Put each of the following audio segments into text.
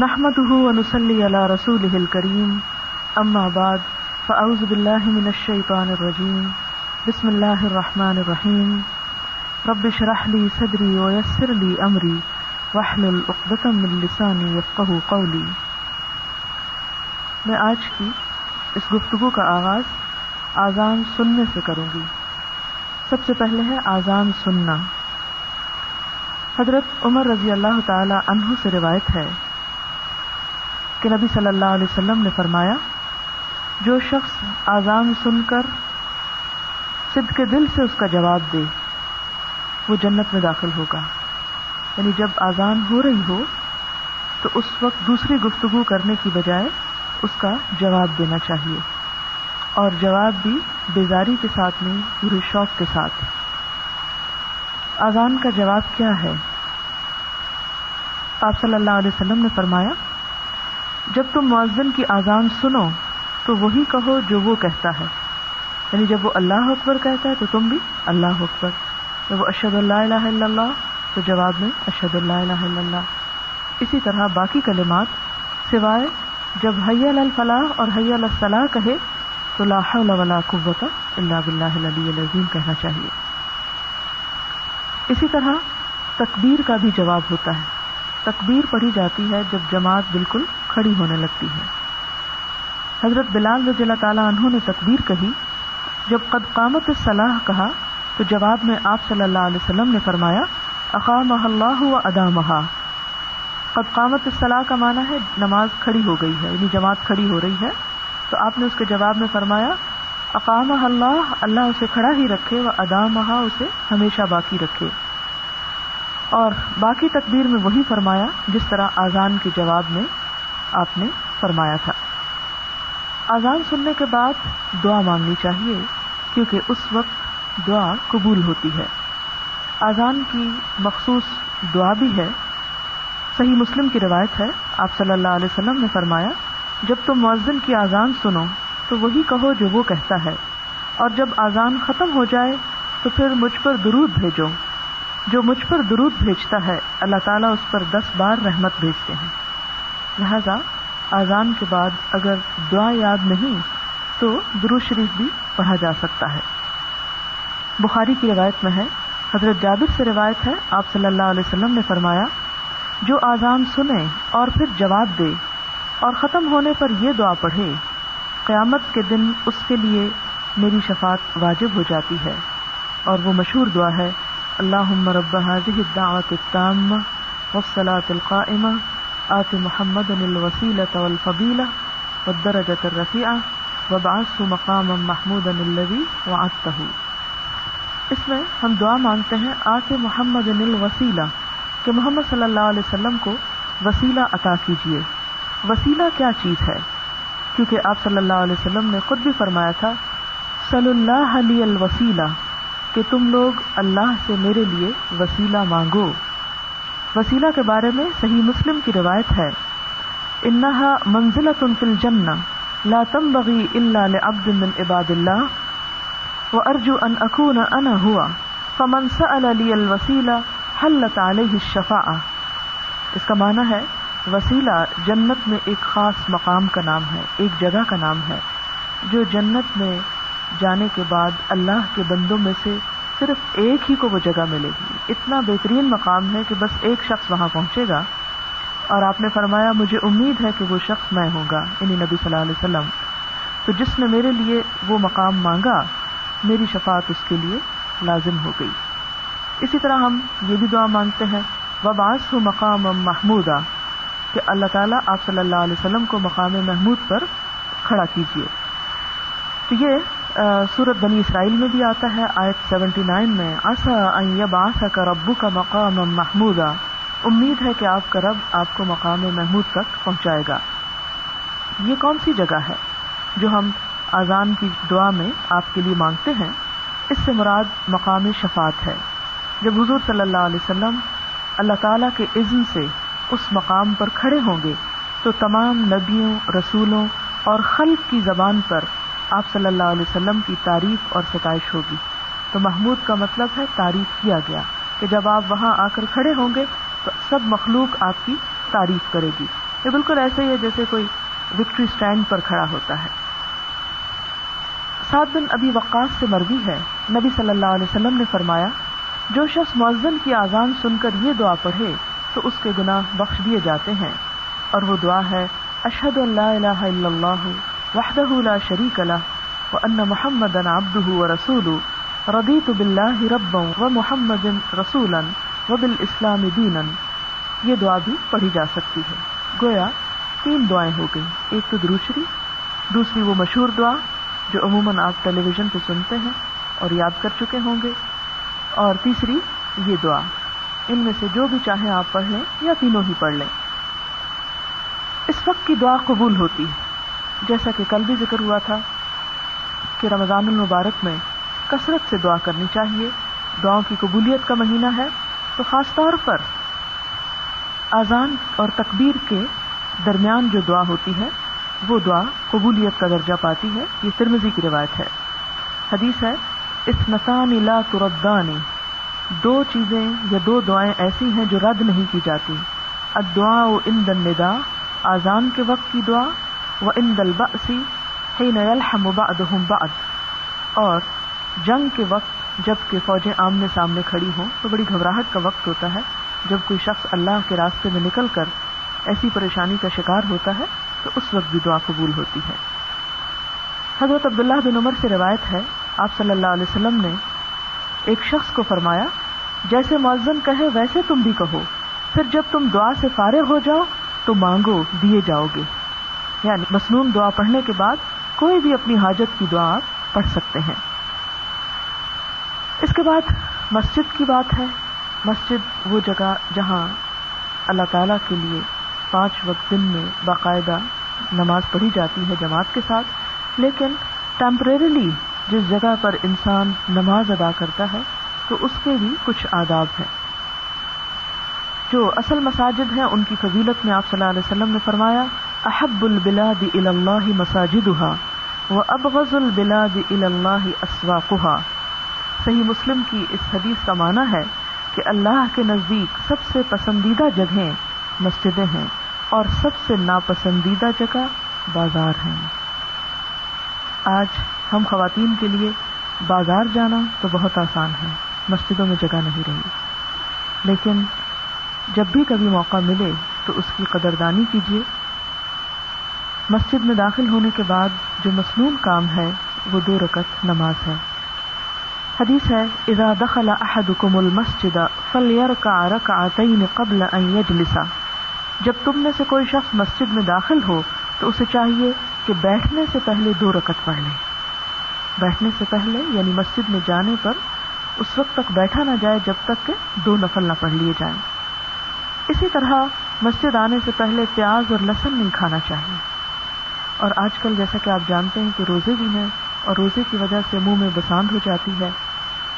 نحمده ونصلي على رسوله الكريم. أما بعد، فأعوذ بالله من الشيطان الرجيم. بسم الله الرحمن الرحيم. رب اشرح لي صدري ويسر لي أمري واحلل عقدة من لساني يفقه قولي. میں آج کی اس گفتگو کا آغاز آزان سننے سے کروں گی۔ سب سے پہلے ہے آزان سننا۔ حضرت عمر رضی اللہ تعالی عنہ سے روایت ہے کہ نبی صلی اللہ علیہ وسلم نے فرمایا، جو شخص آزان سن کر سدھ کے دل سے اس کا جواب دے، وہ جنت میں داخل ہوگا۔ یعنی جب آزان ہو رہی ہو، تو اس وقت دوسری گفتگو کرنے کی بجائے اس کا جواب دینا چاہیے۔ اور جواب بھی بیزاری کے ساتھ نہیں، پورے شوق کے ساتھ۔ آزان کا جواب کیا ہے؟ آپ صلی اللہ علیہ وسلم نے فرمایا جب تم معذن کی آزان سنو، تو وہی کہو جو وہ کہتا ہے۔ یعنی جب وہ اللہ اکبر کہتا ہے، تو تم بھی اللہ اکبر۔ جب وہ اشد اللہ الہ الا اللہ، تو جواب میں اشد اللہ الہ الا اللہ۔ اسی طرح باقی کلمات، سوائے جب حی الفلاح اور حی الصلاح کہے، تو لا حول ولا قوت الا باللہ العلی العظیم کہنا چاہیے۔ اسی طرح تکبیر کا بھی جواب ہوتا ہے۔ تکبیر پڑھی جاتی ہے جب جماعت بالکل کھڑی ہونے لگتی ہے حضرت بلال رضی اللہ تعالیٰ عنہ نے تکبیر کہی، جب قد قامت صلاح کہا، تو جواب میں آپ صلی اللہ علیہ وسلم نے فرمایا اقام اللہ و ادا مہا قد قامت صلاح کا معنی ہے نماز کھڑی ہو گئی ہے یعنی جماعت کھڑی ہو رہی ہے۔ تو آپ نے اس کے جواب میں فرمایا اقام اللہ اللہ اسے کھڑا ہی رکھے، و ادا مہا اسے ہمیشہ باقی رکھے۔ اور باقی تقبیر میں وہی فرمایا، جس طرح آزان کے جواب میں آپ نے فرمایا تھا۔ آزان سننے کے بعد دعا مانگنی چاہیے، کیونکہ اس وقت دعا قبول ہوتی ہے۔ آزان کی مخصوص دعا بھی ہے۔ صحیح مسلم کی روایت ہے، آپ صلی اللہ علیہ وسلم نے فرمایا، جب تم مؤذن کی آزان سنو، تو وہی کہو جو وہ کہتا ہے۔ اور جب آزان ختم ہو جائے، تو پھر مجھ پر درود بھیجو۔ جو مجھ پر درود بھیجتا ہے، اللہ تعالیٰ اس پر دس بار رحمت بھیجتے ہیں۔ لہذا آزان کے بعد اگر دعا یاد نہیں تو درود شریف بھی پڑھا جا سکتا ہے۔ بخاری کی روایت میں ہے، حضرت جابر سے روایت ہے، آپ صلی اللہ علیہ وسلم نے فرمایا، جو آزان سنے اور پھر جواب دے اور ختم ہونے پر یہ دعا پڑھے، قیامت کے دن اس کے لیے میری شفاعت واجب ہو جاتی ہے۔ اور وہ مشہور دعا ہے اللہ رب هذه الدعوة التامة والصلاة القائمة آت محمد الوسيلة والفضيلة والدرجة الرفيعة وابعثه مقاما محمودا الذي وعدته اس میں ہم دعا مانگتے ہیں آت محمد الوسیلہ کہ محمد صلی اللہ علیہ وسلم کو وسیلہ عطا کیجیے۔ وسیلہ کیا چیز ہے؟ کیونکہ آپ صلی اللہ علیہ وسلم نے خود بھی فرمایا تھا، صلی اللہ علیہ الوسیلہ، کہ تم لوگ اللہ سے میرے لیے وسیلہ مانگو۔ وسیلہ کے بارے میں صحیح مسلم کی روایت ہے۔ انہا منزل فی الجنہ، لا تنبغی الا لعبد من عباد اللہ۔ و ارجو ان اکون انا ہوا، فمن سأل لی الوسیلہ حلت علیہ الشفاعہ۔ اس کا معنی ہے، وسیلہ جنت میں ایک خاص مقام کا نام ہے، ایک جگہ کا نام ہے، جو جنت میں جانے کے بعد اللہ کے بندوں میں سے صرف ایک ہی کو وہ جگہ ملے گی۔ اتنا بہترین مقام ہے کہ بس ایک شخص وہاں پہنچے گا۔ اور آپ نے فرمایا، مجھے امید ہے کہ وہ شخص میں ہوں گا یعنی نبی صلی اللہ علیہ وسلم۔ تو جس نے میرے لیے وہ مقام مانگا، میری شفاعت اس کے لیے لازم ہو گئی۔ اسی طرح ہم یہ بھی دعا مانگتے ہیں وباس ہو مقام محمودہ کہ اللہ تعالیٰ آپ صلی اللہ علیہ وسلم کو مقام محمود پر کھڑا کیجیے۔ تو یہ سورت بنی اسرائیل میں بھی آتا ہے، آیت سیونٹی نائن میں آسا کا ربو کا مقام محمود امید ہے کہ آپ کا رب آپ کو مقام محمود تک پہنچائے گا۔ یہ کون سی جگہ ہے جو ہم آزان کی دعا میں آپ کے لیے مانگتے ہیں؟ اس سے مراد مقام شفات ہے۔ جب حضور صلی اللہ علیہ وسلم اللہ تعالی کے عزم سے اس مقام پر کھڑے ہوں گے، تو تمام نبیوں، رسولوں اور خلق کی زبان پر آپ صلی اللہ علیہ وسلم کی تعریف اور ستائش ہوگی۔ تو محمود کا مطلب ہے تعریف کیا گیا کہ جب آپ وہاں آ کر کھڑے ہوں گے تو سب مخلوق آپ کی تعریف کرے گی۔ یہ بالکل ایسے ہی ہے جیسے کوئی وکٹری اسٹینڈ پر کھڑا ہوتا ہے۔ سات بن ابھی وقاص سے مرضی ہے۔ نبی صلی اللہ علیہ وسلم نے فرمایا، جو شخص معذن کی آزان سن کر یہ دعا پڑھے تو اس کے گناہ بخش دیے جاتے ہیں اور وہ دعا ہے اشد اللہ الہ الا اللہ۔ وحدہ لا شریک لہ و ان محمد عبدہ و رسول رضیت باللہ ربا و محمد رسولا و بالاسلام دینا یہ دعا بھی پڑھی جا سکتی ہے۔ گویا تین دعائیں ہو گئی ایک تو دروشری دوسری وہ مشہور دعا جو عموماً آپ ٹیلی ویژن پہ سنتے ہیں اور یاد کر چکے ہوں گے۔ اور تیسری یہ دعا، ان میں سے جو بھی چاہیں آپ پڑھ لیں یا تینوں ہی پڑھ لیں۔ اس وقت کی دعا قبول ہوتی ہے۔ جیسا کہ کل بھی ذکر ہوا تھا کہ رمضان المبارک میں کثرت سے دعا کرنی چاہیے۔ دعاؤں کی قبولیت کا مہینہ ہے، تو خاص طور پر آزان اور تکبیر کے درمیان جو دعا ہوتی ہے، وہ دعا قبولیت کا درجہ پاتی ہے۔ یہ ترمزی کی روایت ہے۔ حدیث ہے اس نسان لا تردانی دو چیزیں یا دو دعائیں ایسی ہیں جو رد نہیں کی جاتی۔ ادعا و ان دن ندا آزان کے وقت کی دعا و ان دل بسی ہے نیلحم بعد۔ اور جنگ کے وقت جبکہ فوجیں آمنے سامنے کھڑی ہوں، تو بڑی گھبراہٹ کا وقت ہوتا ہے۔ جب کوئی شخص اللہ کے راستے میں نکل کر ایسی پریشانی کا شکار ہوتا ہے، تو اس وقت بھی دعا قبول ہوتی ہے۔ حضرت عبداللہ بن عمر سے روایت ہے، آپ صلی اللہ علیہ وسلم نے ایک شخص کو فرمایا، جیسے معذن کہے ویسے تم بھی کہو۔ پھر جب تم دعا سے فارغ ہو جاؤ، تو مانگو، دیے جاؤ گے۔ یعنی مصنون دعا پڑھنے کے بعد کوئی بھی اپنی حاجت کی دعا آپ پڑھ سکتے ہیں۔ اس کے بعد مسجد کی بات ہے۔ مسجد وہ جگہ جہاں اللہ تعالی کے لیے پانچ وقت دن میں باقاعدہ نماز پڑھی جاتی ہے جماعت کے ساتھ، لیکن ٹیمپریریلی جس جگہ پر انسان نماز ادا کرتا ہے، تو اس کے بھی کچھ آداب ہیں۔ جو اصل مساجد ہیں، ان کی فضیلت میں آپ صلی اللہ علیہ وسلم نے فرمایا احب البلاد اللہ مساجدها و ابغض البلاد اللہ اسواقها صحیح مسلم کی اس حدیث کا معنی ہے کہ اللہ کے نزدیک سب سے پسندیدہ جگہیں مسجدیں ہیں اور سب سے ناپسندیدہ جگہ بازار ہیں۔ آج ہم خواتین کے لیے بازار جانا تو بہت آسان ہے، مسجدوں میں جگہ نہیں رہی۔ لیکن جب بھی کبھی موقع ملے تو اس کی قدردانی کیجیے۔ مسجد میں داخل ہونے کے بعد جو مصنون کام ہے، وہ دو رکت نماز ہے۔ حدیث ہے، اذا دخل احدكم المسجد فليركع ركعتين قبل ان يجلس جب تم میں سے کوئی شخص مسجد میں داخل ہو، تو اسے چاہیے کہ بیٹھنے سے پہلے دو رکت پڑھ لے۔ بیٹھنے سے پہلے یعنی مسجد میں جانے پر، اس وقت تک بیٹھا نہ جائے جب تک کہ دو نفل نہ پڑھ لیے جائیں۔ اسی طرح مسجد آنے سے پہلے پیاز اور لہسن نہیں کھانا چاہیے۔ اور آج کل جیسا کہ آپ جانتے ہیں کہ روزے بھی ہیں اور روزے کی وجہ سے منہ میں بساند ہو جاتی ہے،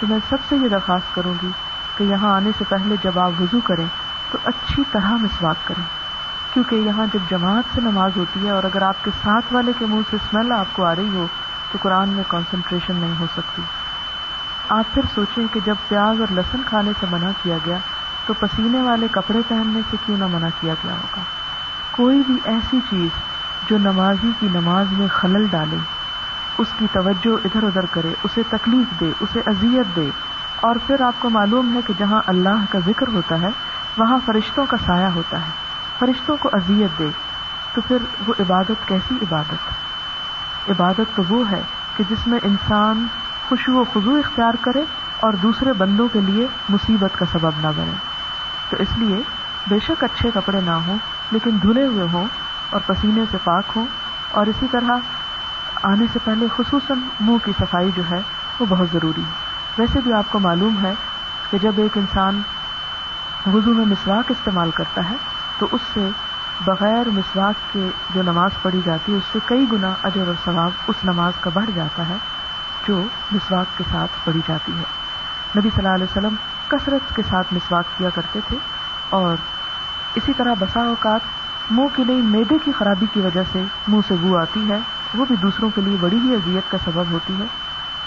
تو میں سب سے یہ درخواست کروں گی کہ یہاں آنے سے پہلے جب آپ وضو کریں تو اچھی طرح مسواک کریں، کیونکہ یہاں جب جماعت سے نماز ہوتی ہے اور اگر آپ کے ساتھ والے کے منہ سے اسمیل آپ کو آ رہی ہو، تو قرآن میں کانسنٹریشن نہیں ہو سکتی۔ آپ پھر سوچیں کہ جب پیاز اور لہسن کھانے سے منع کیا گیا، تو پسینے والے کپڑے پہننے سے کیوں نہ منع کیا گیا ہوگا؟ کوئی بھی ایسی چیز جو نمازی کی نماز میں خلل ڈالے، اس کی توجہ ادھر ادھر کرے، اسے تکلیف دے، اسے اذیت دے۔ اور پھر آپ کو معلوم ہے کہ جہاں اللہ کا ذکر ہوتا ہے، وہاں فرشتوں کا سایہ ہوتا ہے۔ فرشتوں کو اذیت دے، تو پھر وہ عبادت کیسی عبادت؟ عبادت تو وہ ہے کہ جس میں انسان خوشو و خزو اختیار کرے اور دوسرے بندوں کے لیے مصیبت کا سبب نہ بنے۔ تو اس لیے بے شک اچھے کپڑے نہ ہوں، لیکن دھلے ہوئے ہوں اور پسینے سے پاک ہوں اور اسی طرح آنے سے پہلے خصوصاً منہ کی صفائی جو ہے وہ بہت ضروری ہے۔ ویسے بھی آپ کو معلوم ہے کہ جب ایک انسان وضو میں مسواک استعمال کرتا ہے تو اس سے بغیر مسواک کے جو نماز پڑھی جاتی ہے، اس سے کئی گنا اجر اور ثواب اس نماز کا بڑھ جاتا ہے جو مسواک کے ساتھ پڑھی جاتی ہے۔ نبی صلی اللہ علیہ وسلم کثرت کے ساتھ مسواک کیا کرتے تھے اور اسی طرح بسا اوقات منہ کی نئی میدے کی خرابی کی وجہ سے منہ سے بو آتی ہے، وہ بھی دوسروں کے لیے بڑی ہی اذیت کا سبب ہوتی ہے۔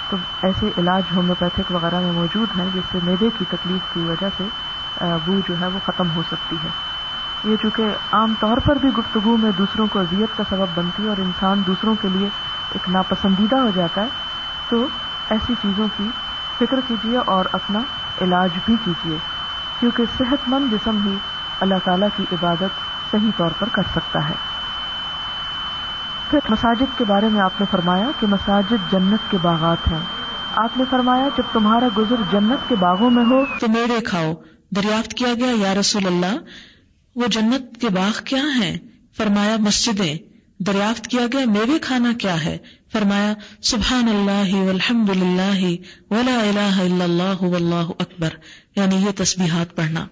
تو ایسے علاج ہومیوپیتھک وغیرہ میں موجود ہیں، جس سے میدے کی تکلیف کی وجہ سے بو جو ہے وہ ختم ہو سکتی ہے۔ یہ چونکہ عام طور پر بھی گفتگو میں دوسروں کو اذیت کا سبب بنتی ہے اور انسان دوسروں کے لیے ایک ناپسندیدہ ہو جاتا ہے، تو ایسی چیزوں کی فکر کیجیے اور اپنا علاج بھی کیجیے کیونکہ صحت مند جسم ہی اللہ تعالی کی عبادت صحیح طور پر کر سکتا ہے۔ پھر مساجد کے بارے میں آپ نے فرمایا کہ مساجد جنت کے باغات ہیں۔ آپ نے فرمایا جب تمہارا گزر جنت کے باغوں میں ہو تو میرے کھاؤ، دریافت کیا گیا، یا رسول اللہ، وہ جنت کے باغ کیا ہیں؟ فرمایا مسجدیں۔ دریافت کیا گیا میوے کھانا کیا ہے؟ فرمایا سبحان اللہ والحمد للہ ولا الہ الا اللہ واللہ اکبر۔ یعنی یہ تسبیحات پڑھنا۔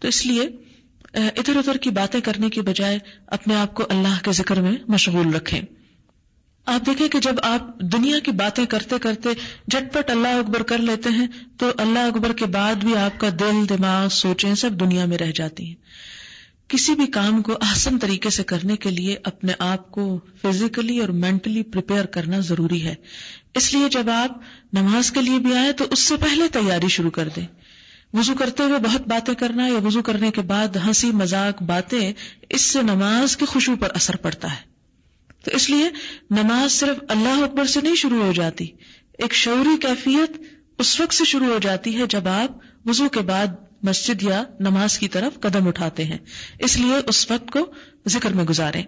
تو اس لیے ادھر ادھر کی باتیں کرنے کی بجائے اپنے آپ کو اللہ کے ذکر میں مشغول رکھیں۔ آپ دیکھیں کہ جب آپ دنیا کی باتیں کرتے کرتے جٹ پٹ اللہ اکبر کر لیتے ہیں، تو اللہ اکبر کے بعد بھی آپ کا دل، دماغ، سوچیں سب دنیا میں رہ جاتی ہیں۔ کسی بھی کام کو آسن طریقے سے کرنے کے لیے اپنے آپ کو فزیکلی اور مینٹلی پریپیئر کرنا ضروری ہے۔ اس لیے جب آپ نماز کے لیے بھی آئے تو اس سے پہلے تیاری شروع کر دیں۔ وضو کرتے ہوئے بہت باتیں کرنا یا وضو کرنے کے بعد ہنسی مذاق باتیں، اس سے نماز کی خوشبو پر اثر پڑتا ہے۔ تو اس لیے نماز صرف اللہ اکبر سے نہیں شروع ہو جاتی، ایک شعوری کیفیت اس وقت سے شروع ہو جاتی ہے جب آپ وضو کے بعد مسجد یا نماز کی طرف قدم اٹھاتے ہیں۔ اس لیے اس وقت کو ذکر میں گزارے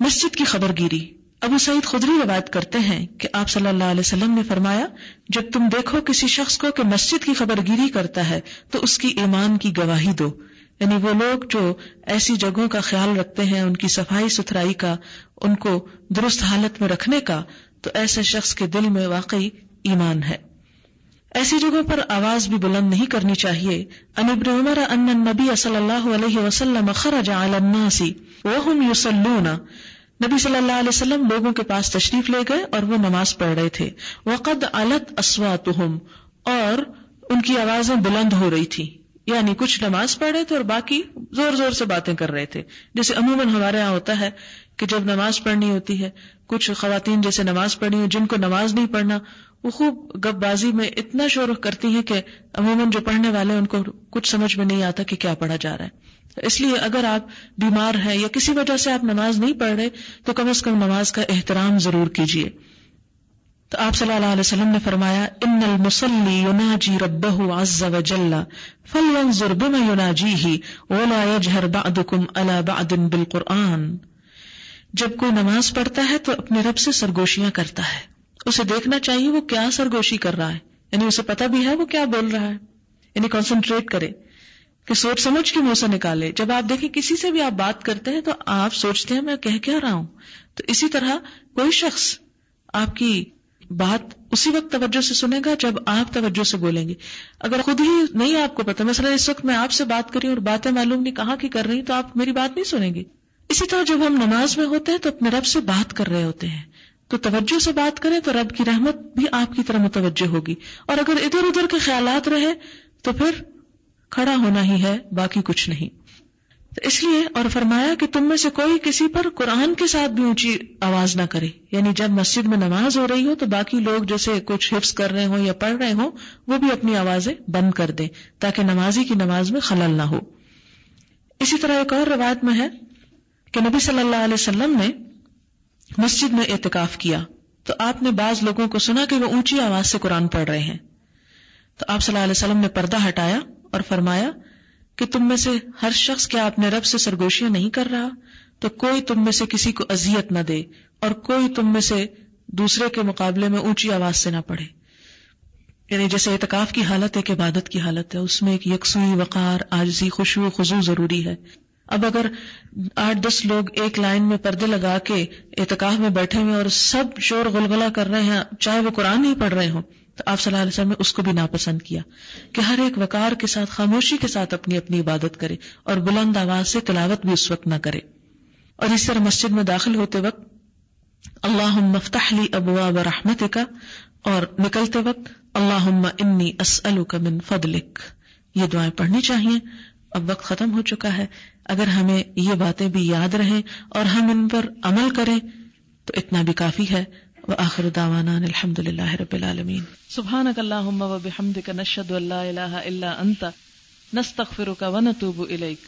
مسجد کی خبر گیری ابو سعید خدری روایت کرتے ہیں کہ آپ صلی اللہ علیہ وسلم نے فرمایا، جب تم دیکھو کسی شخص کو کہ مسجد کی خبر گیری کرتا ہے، تو اس کی ایمان کی گواہی دو۔ یعنی وہ لوگ جو ایسی جگہوں کا خیال رکھتے ہیں، ان کی صفائی ستھرائی کا، ان کو درست حالت میں رکھنے کا، تو ایسے شخص کے دل میں واقعی ایمان ہے۔ ایسی جگہوں پر آواز بھی بلند نہیں کرنی چاہیے۔ ان ابن عمر ان النبی صلی اللہ علیہ وسلم خرج علی الناس وهم يصلون نبی صلی اللہ علیہ وسلم لوگوں کے پاس تشریف لے گئے اور وہ نماز پڑھ رہے تھے۔ وقد علت اسواتهم اور ان کی آوازیں بلند ہو رہی تھی یعنی کچھ نماز پڑھ رہے تھے اور باقی زور زور سے باتیں کر رہے تھے۔ جیسے عموماً ہمارے یہاں ہوتا ہے کہ جب نماز پڑھنی ہوتی ہے، کچھ خواتین جیسے نماز پڑھنی ہو، جن کو نماز نہیں پڑھنا، وہ خوب گپ بازی میں اتنا شور کرتی ہیں کہ عموماً جو پڑھنے والے ان کو کچھ سمجھ میں نہیں آتا کہ کیا پڑھا جا رہا ہے۔ اس لیے اگر آپ بیمار ہیں یا کسی وجہ سے آپ نماز نہیں پڑھ رہے، تو کم از کم نماز کا احترام ضرور کیجیے تو آپ صلی اللہ علیہ وسلم نے فرمایا، ان المسلی يناجي ربه عز وجل فلينظر بما يناجيه ولا يجهر بعضكم على بعض بالقران جب کوئی نماز پڑھتا ہے تو اپنے رب سے سرگوشیاں کرتا ہے۔ اسے دیکھنا چاہیے وہ کیا سرگوشی کر رہا ہے۔ یعنی اسے پتا بھی ہے وہ کیا بول رہا ہے۔ یعنی کانسنٹریٹ کرے۔ کہ سوچ سمجھ کے منہ سے نکالے۔ جب آپ دیکھیں کسی سے بھی آپ بات کرتے ہیں تو آپ سوچتے ہیں میں کہہ کیا رہا ہوں۔ تو اسی طرح کوئی شخص آپ کی بات اسی وقت توجہ سے سنے گا جب آپ توجہ سے بولیں گے۔ اگر خود ہی نہیں آپ کو پتا، مثلا اس وقت میں آپ سے بات کری اور باتیں معلوم نہیں کہاں کی کر رہی تو آپ میری بات نہیں سنیں گے۔ اسی طرح جب ہم نماز میں ہوتے ہیں تو اپنے رب سے بات کر رہے ہوتے ہیں۔ تو توجہ سے بات کریں تو رب کی رحمت بھی آپ کی طرح متوجہ ہوگی۔ اور اگر ادھر ادھر کے خیالات رہے تو پھر کھڑا ہونا ہی ہے، باقی کچھ نہیں۔ تو اس لیے اور فرمایا کہ تم میں سے کوئی کسی پر قرآن کے ساتھ بھی اونچی آواز نہ کرے۔ یعنی جب مسجد میں نماز ہو رہی ہو تو باقی لوگ جیسے کچھ حفظ کر رہے ہوں یا پڑھ رہے ہوں، وہ بھی اپنی آوازیں بند کر دیں تاکہ نمازی کی نماز میں خلل نہ ہو۔ اسی طرح ایک اور روایت میں ہے کہ نبی صلی اللہ علیہ وسلم نے مسجد میں اعتکاف کیا۔ تو آپ نے بعض لوگوں کو سنا کہ وہ اونچی آواز سے قرآن پڑھ رہے ہیں۔ تو آپ صلی اللہ علیہ وسلم نے پردہ ہٹایا اور فرمایا کہ تم میں سے ہر شخص کیا اپنے رب سے سرگوشیاں نہیں کر رہا؟ تو کوئی تم میں سے کسی کو اذیت نہ دے اور کوئی تم میں سے دوسرے کے مقابلے میں اونچی آواز سے نہ پڑھے۔ یعنی جیسے اعتکاف کی حالت ایک عبادت کی حالت ہے، اس میں ایک یکسوئی، وقار آجزی خوشبو خزو ضروری ہے۔ اب اگر آٹھ دس لوگ ایک لائن میں پردے لگا کے اعتکاف میں بیٹھے ہوئے اور سب شور غلغلہ کر رہے ہیں، چاہے وہ قرآن ہی پڑھ رہے ہوں تو آپ صلی اللہ علیہ وسلم نے اس کو بھی ناپسند کیا کہ ہر ایک وقار کے ساتھ، خاموشی کے ساتھ اپنی اپنی عبادت کرے اور بلند آواز سے تلاوت بھی اس وقت نہ کرے۔ اور اس طرح مسجد میں داخل ہوتے وقت اللہ مفتح لی ابوا و رحمت کا اور نکلتے وقت اللہ انی اسألک من فضلک۔ یہ دعائیں پڑھنی چاہیے۔ اب وقت ختم ہو چکا ہے۔ اگر ہمیں یہ باتیں بھی یاد رہیں اور ہم ان پر عمل کریں، تو اتنا بھی کافی ہے۔ وآخر دعوانا الحمد لله رب العالمين سبحانك اللهم وبحمدك نشهد ان لا اله الا انت نستغفرك ونتوب اليك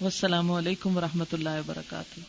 والسلام علیکم ورحمۃ اللہ وبرکاتہ.